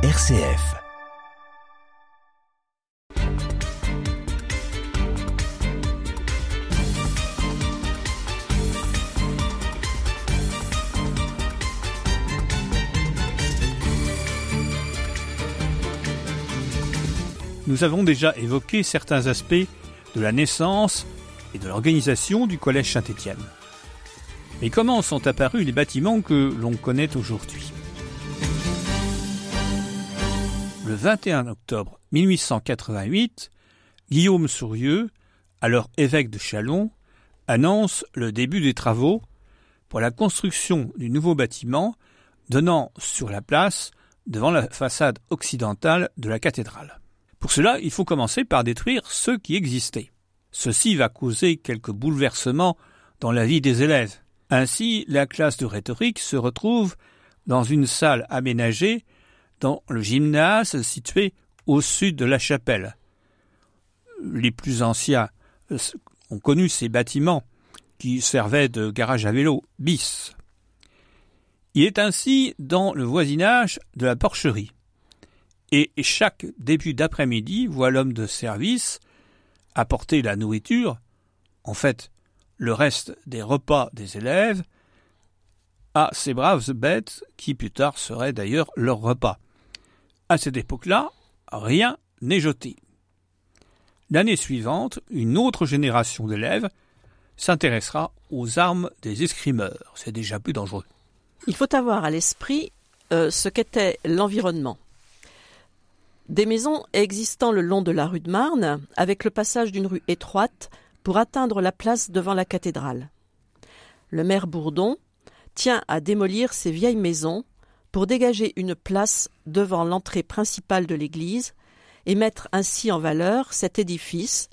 RCF. Nous avons déjà évoqué certains aspects de la naissance et de l'organisation du Collège Saint-Étienne. Mais comment sont apparus les bâtiments que l'on connaît aujourd'hui? Le 21 octobre 1888, Guillaume Sourieux, alors évêque de Châlons, annonce le début des travaux pour la construction du nouveau bâtiment donnant sur la place devant la façade occidentale de la cathédrale. Pour cela, il faut commencer par détruire ceux qui existaient. Ceci va causer quelques bouleversements dans la vie des élèves. Ainsi, la classe de rhétorique se retrouve dans une salle aménagée dans le gymnase situé au sud de la chapelle. Les plus anciens euh, ont connu ces bâtiments qui servaient de garage à vélo bis. Il est ainsi dans le voisinage de la porcherie. Et chaque début d'après-midi voit l'homme de service apporter la nourriture, en fait le reste des repas des élèves, à ces braves bêtes qui plus tard seraient d'ailleurs leur repas. À cette époque-là, rien n'est jeté. L'année suivante, une autre génération d'élèves s'intéressera aux armes des escrimeurs. C'est déjà plus dangereux. Il faut avoir à l'esprit euh, ce qu'était l'environnement. Des maisons existant le long de la rue de Marne, avec le passage d'une rue étroite pour atteindre la place devant la cathédrale. Le maire Bourdon tient à démolir ces vieilles maisons pour dégager une place devant l'entrée principale de l'église et mettre ainsi en valeur cet édifice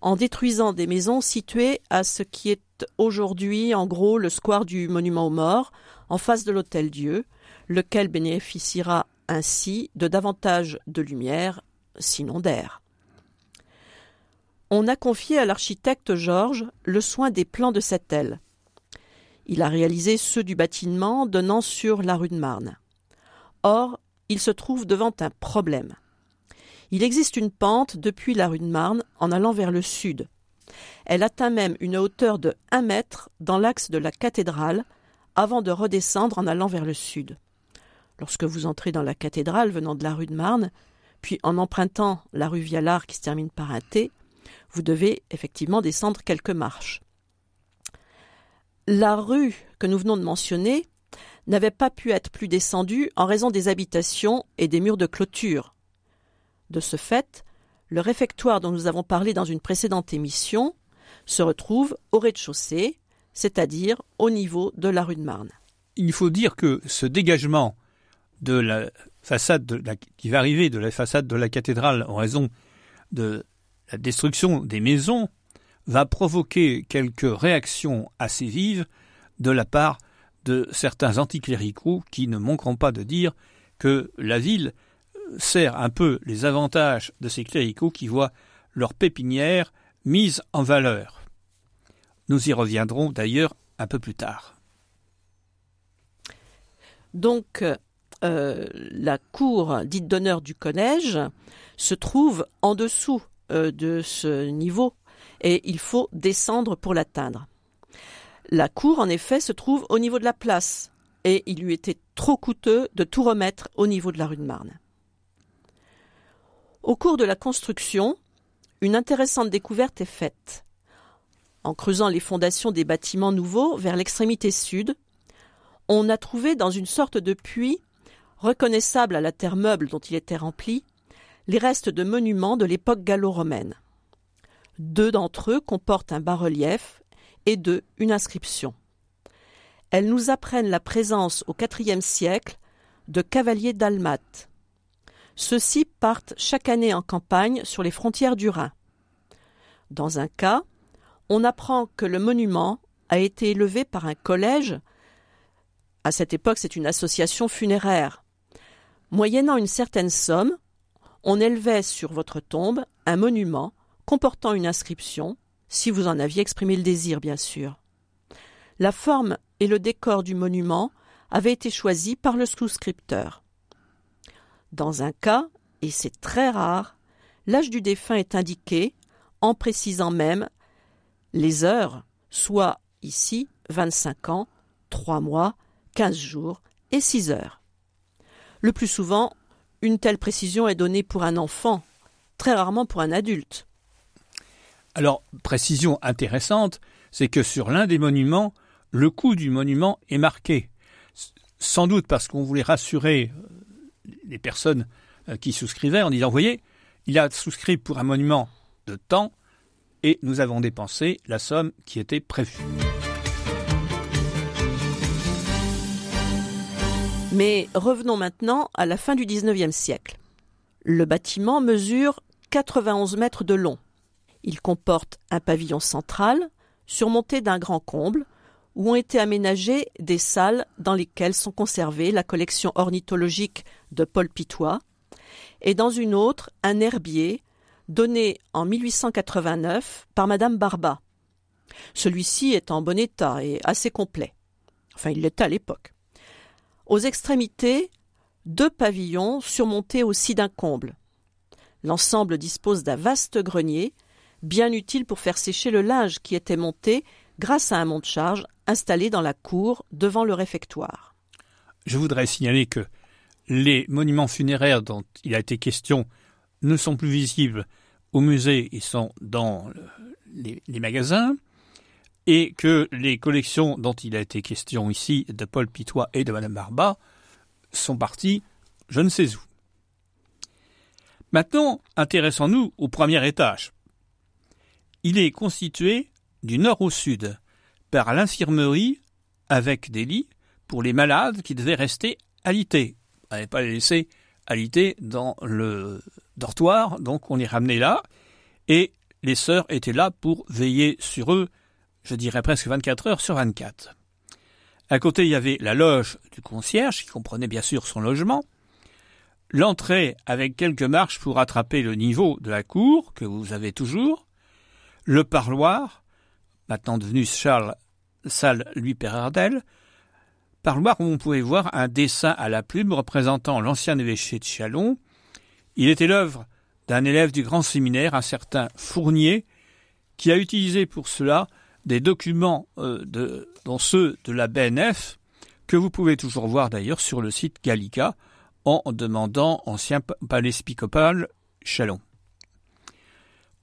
en détruisant des maisons situées à ce qui est aujourd'hui en gros le square du monument aux morts en face de l'hôtel Dieu, lequel bénéficiera ainsi de davantage de lumière, sinon d'air. On a confié à l'architecte Georges le soin des plans de cette aile. Il a réalisé ceux du bâtiment donnant sur la rue de Marne. Or, il se trouve devant un problème. Il existe une pente depuis la rue de Marne en allant vers le sud. Elle atteint même une hauteur de 1 mètre dans l'axe de la cathédrale avant de redescendre en allant vers le sud. Lorsque vous entrez dans la cathédrale venant de la rue de Marne, puis en empruntant la rue Vialard qui se termine par un T, vous devez effectivement descendre quelques marches. La rue que nous venons de mentionner n'avait pas pu être plus descendue en raison des habitations et des murs de clôture. De ce fait, le réfectoire dont nous avons parlé dans une précédente émission se retrouve au rez-de-chaussée, c'est-à-dire au niveau de la rue de Marne. Il faut dire que ce dégagement de la qui va arriver de la façade de la cathédrale en raison de la destruction des maisons va provoquer quelques réactions assez vives de la part de certains anticléricaux qui ne manqueront pas de dire que la ville sert un peu les avantages de ces cléricaux qui voient leur pépinière mise en valeur. Nous y reviendrons d'ailleurs un peu plus tard. Donc, euh, la cour dite d'honneur du collège se trouve en dessous euh, de ce niveau et il faut descendre pour l'atteindre. La cour, en effet, se trouve au niveau de la place et il lui était trop coûteux de tout remettre au niveau de la rue de Marne. Au cours de la construction, une intéressante découverte est faite. En creusant les fondations des bâtiments nouveaux vers l'extrémité sud, on a trouvé dans une sorte de puits reconnaissable à la terre meuble dont il était rempli, les restes de monuments de l'époque gallo-romaine. Deux d'entre eux comportent un bas-relief et deux une inscription. Elles nous apprennent la présence au IVe siècle de cavaliers dalmates. Ceux-ci partent chaque année en campagne sur les frontières du Rhin. Dans un cas, on apprend que le monument a été élevé par un collège. À cette époque, c'est une association funéraire Moyennant une certaine somme, on élevait sur votre tombe un monument comportant une inscription, si vous en aviez exprimé le désir, bien sûr. La forme et le décor du monument avaient été choisis par le souscripteur. Dans un cas, et c'est très rare, l'âge du défunt est indiqué en précisant même les heures, soit ici 25 ans, 3 mois, 15 jours et 6 heures. Le plus souvent, une telle précision est donnée pour un enfant, très rarement pour un adulte. Alors, précision intéressante, c'est que sur l'un des monuments, le coût du monument est marqué. Sans doute parce qu'on voulait rassurer euh, les personnes euh, qui souscrivaient en disant, voyez, il a souscrit pour un monument de temps et nous avons dépensé la somme qui était prévue. Mais revenons maintenant à la fin du XIXe siècle. Le bâtiment mesure 91 mètres de long. Il comporte un pavillon central, surmonté d'un grand comble, où ont été aménagées des salles dans lesquelles sont conservées la collection ornithologique de Paul Pitois, et dans une autre, un herbier donné en 1889 par Madame Barba. Celui-ci est en bon état et assez complet. Enfin, il l'était à l'époque. Aux extrémités, deux pavillons surmontés aussi d'un comble. L'ensemble dispose d'un vaste grenier, bien utile pour faire sécher le linge qui était monté grâce à un monte-charge installé dans la cour devant le réfectoire. Je voudrais signaler que les monuments funéraires dont il a été question ne sont plus visibles au musée, ils sont dans les, les magasins et que les collections dont il a été question ici de Paul Pitois et de Madame Barba sont parties je ne sais où. Maintenant, intéressons-nous au premier étage. Il est constitué du nord au sud par l'infirmerie avec des lits pour les malades qui devaient rester alités. On n'avait pas les laisser alités dans le dortoir, donc on les ramenait là, et les sœurs étaient là pour veiller sur eux je dirais presque 24 heures sur 24. À côté, il y avait la loge du concierge, qui comprenait bien sûr son logement, l'entrée avec quelques marches pour attraper le niveau de la cour, que vous avez toujours, le parloir, maintenant devenu Charles, salle Louis Perardel, parloir où on pouvait voir un dessin à la plume représentant l'ancien évêché de Chalon. Il était l'œuvre d'un élève du grand séminaire, un certain Fournier, qui a utilisé pour cela des documents euh, dont ceux de la BNF, que vous pouvez toujours voir d'ailleurs sur le site Gallica en demandant Ancien Palais Spicopal Chalon.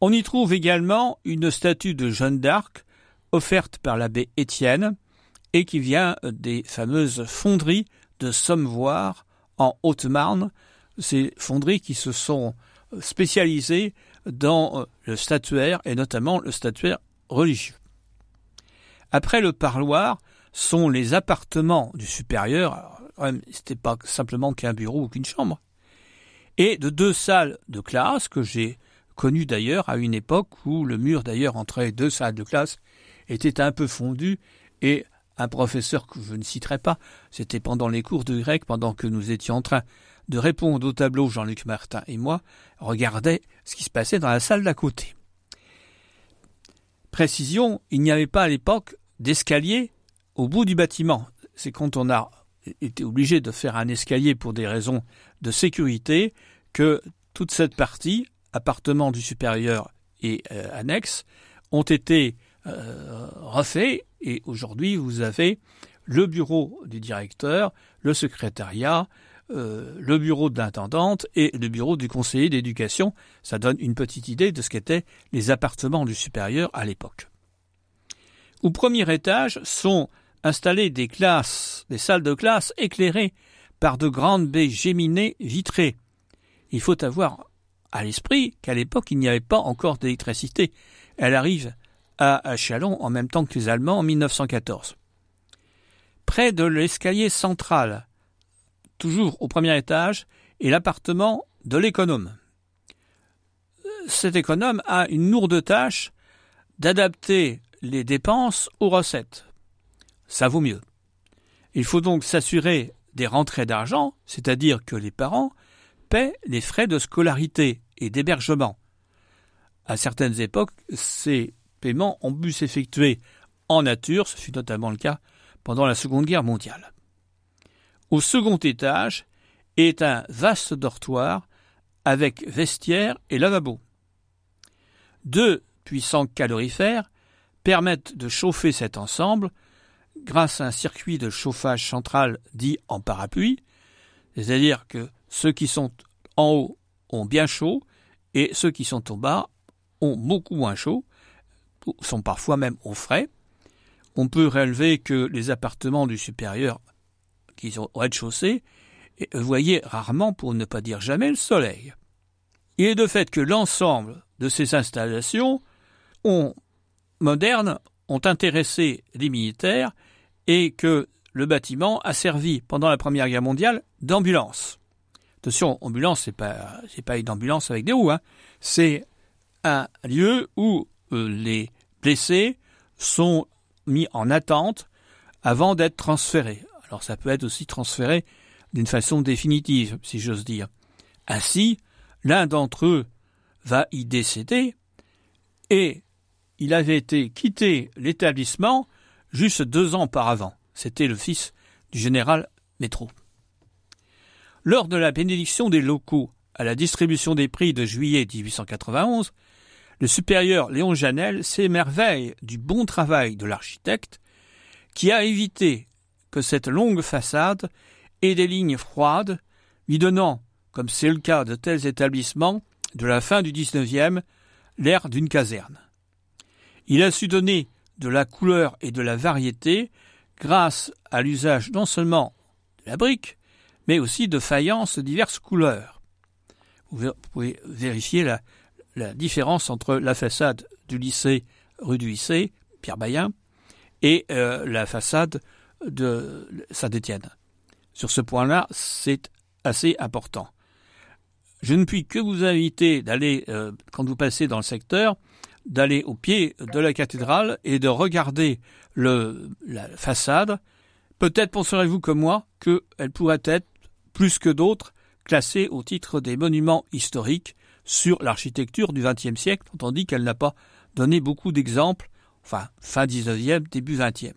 On y trouve également une statue de Jeanne d'Arc offerte par l'abbé Étienne et qui vient des fameuses fonderies de Sommevoire en Haute-Marne, ces fonderies qui se sont spécialisées dans le statuaire et notamment le statuaire religieux. Après le parloir sont les appartements du supérieur. C'était pas simplement qu'un bureau ou qu'une chambre. Et de deux salles de classe que j'ai connues d'ailleurs à une époque où le mur d'ailleurs entre les deux salles de classe était un peu fondu et un professeur que je ne citerai pas, c'était pendant les cours de grec, pendant que nous étions en train de répondre au tableau, Jean-Luc Martin et moi, regardait ce qui se passait dans la salle d'à côté. Précision, il n'y avait pas à l'époque d'escalier au bout du bâtiment. C'est quand on a été obligé de faire un escalier pour des raisons de sécurité que toute cette partie, appartement du supérieur et euh, annexe, ont été euh, refaits et aujourd'hui vous avez le bureau du directeur, le secrétariat, euh, le bureau de l'intendante et le bureau du conseiller d'éducation. Ça donne une petite idée de ce qu'étaient les appartements du supérieur à l'époque. Au premier étage sont installées des classes, des salles de classe éclairées par de grandes baies géminées vitrées. Il faut avoir à l'esprit qu'à l'époque il n'y avait pas encore d'électricité. Elle arrive à Chalon en même temps que les Allemands en 1914. Près de l'escalier central, toujours au premier étage, est l'appartement de l'économe. Cet économe a une lourde tâche d'adapter les dépenses aux recettes. Ça vaut mieux. Il faut donc s'assurer des rentrées d'argent, c'est-à-dire que les parents les frais de scolarité et d'hébergement. À certaines époques, ces paiements ont pu s'effectuer en nature, ce fut notamment le cas pendant la Seconde Guerre mondiale. Au second étage est un vaste dortoir avec vestiaire et lavabo. Deux puissants calorifères permettent de chauffer cet ensemble grâce à un circuit de chauffage central dit en parapluie, c'est-à-dire que ceux qui sont en haut ont bien chaud et ceux qui sont en bas ont beaucoup moins chaud, sont parfois même au frais. On peut relever que les appartements du supérieur qui sont au rez-de-chaussée voyaient rarement, pour ne pas dire jamais, le soleil. Il est de fait que l'ensemble de ces installations modernes ont intéressé les militaires et que le bâtiment a servi pendant la Première Guerre mondiale d'ambulance. Attention, ambulance, c'est pas c'est pas une ambulance avec des roues, hein. c'est un lieu où euh, les blessés sont mis en attente avant d'être transférés. Alors ça peut être aussi transféré d'une façon définitive, si j'ose dire. Ainsi, l'un d'entre eux va y décéder et il avait été quitté l'établissement juste deux ans auparavant. C'était le fils du général Métro. Lors de la bénédiction des locaux à la distribution des prix de juillet 1891, le supérieur Léon Janel s'émerveille du bon travail de l'architecte qui a évité que cette longue façade ait des lignes froides, lui donnant, comme c'est le cas de tels établissements de la fin du XIXe, l'air d'une caserne. Il a su donner de la couleur et de la variété grâce à l'usage non seulement de la brique, mais aussi de faïences diverses couleurs. Vous pouvez vérifier la, différence entre la façade du lycée rue du lycée, Pierre Bayen, et euh, la façade de Saint-Étienne. Sur ce point-là, c'est assez important. Je ne puis que vous inviter d'aller, euh, quand vous passez dans le secteur, d'aller au pied de la cathédrale et de regarder la façade. Peut-être penserez-vous comme moi qu'elle pourrait être, plus que d'autres, classée au titre des monuments historiques sur l'architecture du XXe siècle, tandis qu'elle n'a pas donné beaucoup d'exemples, enfin fin XIXe, début XXe.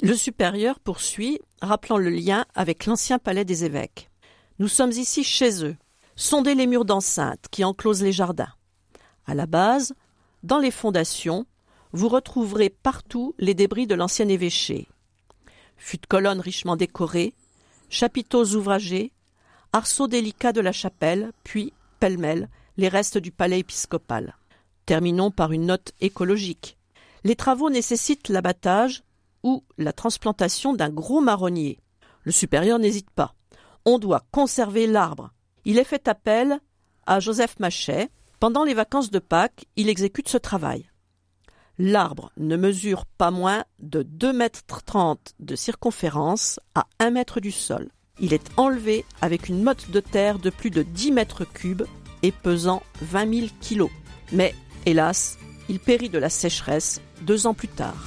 Le supérieur poursuit, rappelant le lien avec l'ancien palais des évêques. Nous sommes ici chez eux. Sondez les murs d'enceinte qui enclosent les jardins. À la base, dans les fondations, vous retrouverez partout les débris de l'ancien évêché. Fût de colonnes richement décorées, chapiteaux ouvragés, arceaux délicats de la chapelle, puis, pêle-mêle, les restes du palais épiscopal. Terminons par une note écologique. Les travaux nécessitent l'abattage ou la transplantation d'un gros marronnier. Le supérieur n'hésite pas. On doit conserver l'arbre. Il est fait appel à Joseph Machet. Pendant les vacances de Pâques, il exécute ce travail. L'arbre ne mesure pas moins de 2 mètres 30 de circonférence à 1 mètre du sol. Il est enlevé avec une motte de terre de plus de 10 mètres cubes et pesant 20 000 kilos. Mais, hélas, il périt de la sécheresse deux ans plus tard.